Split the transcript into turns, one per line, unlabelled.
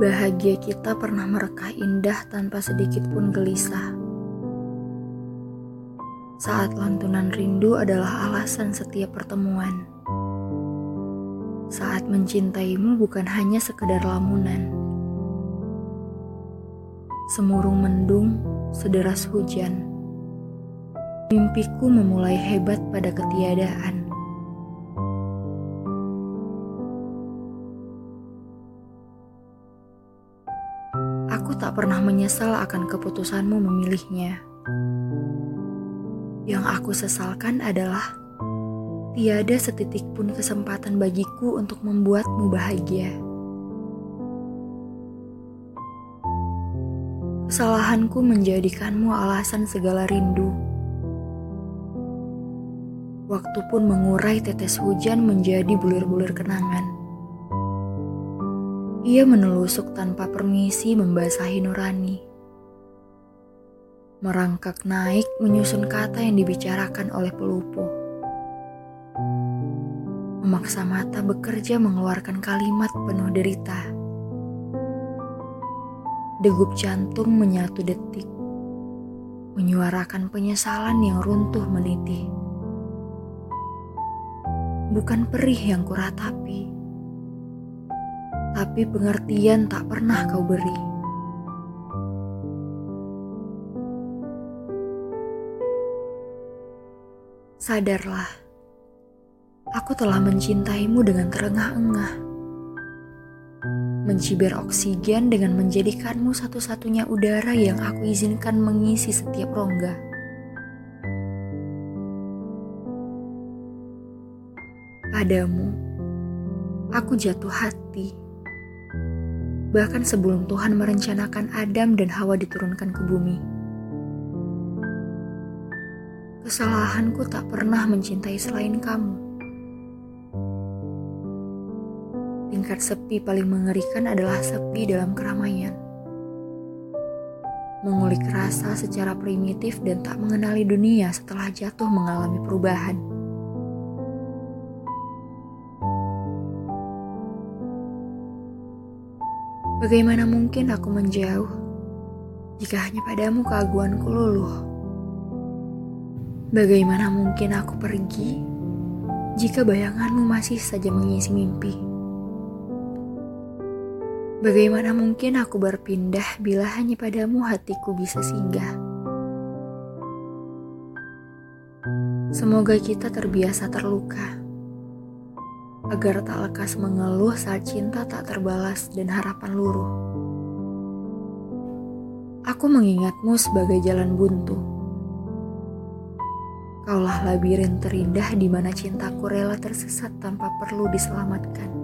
Bahagia kita pernah merekah indah tanpa sedikit pun gelisah. Saat lantunan rindu adalah alasan setiap pertemuan. Saat mencintaimu bukan hanya sekedar lamunan. Semurung mendung, sederas hujan. Mimpiku memulai hebat pada ketiadaan. Aku tak pernah menyesal akan keputusanmu memilihnya. Yang aku sesalkan adalah tiada setitik pun kesempatan bagiku untuk membuatmu bahagia. Kesalahanku menjadikanmu alasan segala rindu. Waktu pun mengurai tetes hujan menjadi bulir-bulir kenangan. Ia menelusuk tanpa permisi membasahi nurani. Merangkak naik menyusun kata yang dibicarakan oleh pelupu. Memaksa mata bekerja mengeluarkan kalimat penuh derita. Degup jantung menyatu detik. Menyuarakan penyesalan yang runtuh meniti. Bukan perih yang kuratapi tapi pengertian tak pernah kau beri. Sadarlah, aku telah mencintaimu dengan terengah-engah. Mencibir oksigen dengan menjadikanmu satu-satunya udara yang aku izinkan mengisi setiap rongga. Padamu, aku jatuh hati bahkan sebelum Tuhan merencanakan Adam dan Hawa diturunkan ke bumi. Kesalahanku tak pernah mencintai selain kamu. Tingkat sepi paling mengerikan adalah sepi dalam keramaian. Mengulik rasa secara primitif dan tak mengenali dunia setelah jatuh mengalami perubahan. Bagaimana mungkin aku menjauh jika hanya padamu keaguanku luluh? Bagaimana mungkin aku pergi jika bayanganmu masih saja mengisi mimpi? Bagaimana mungkin aku berpindah bila hanya padamu hatiku bisa singgah? Semoga kita terbiasa terluka agar tak lekas mengeluh saat cinta tak terbalas dan harapan luruh. Aku mengingatmu sebagai jalan buntu. Kaulah labirin terindah di mana cintaku rela tersesat tanpa perlu diselamatkan.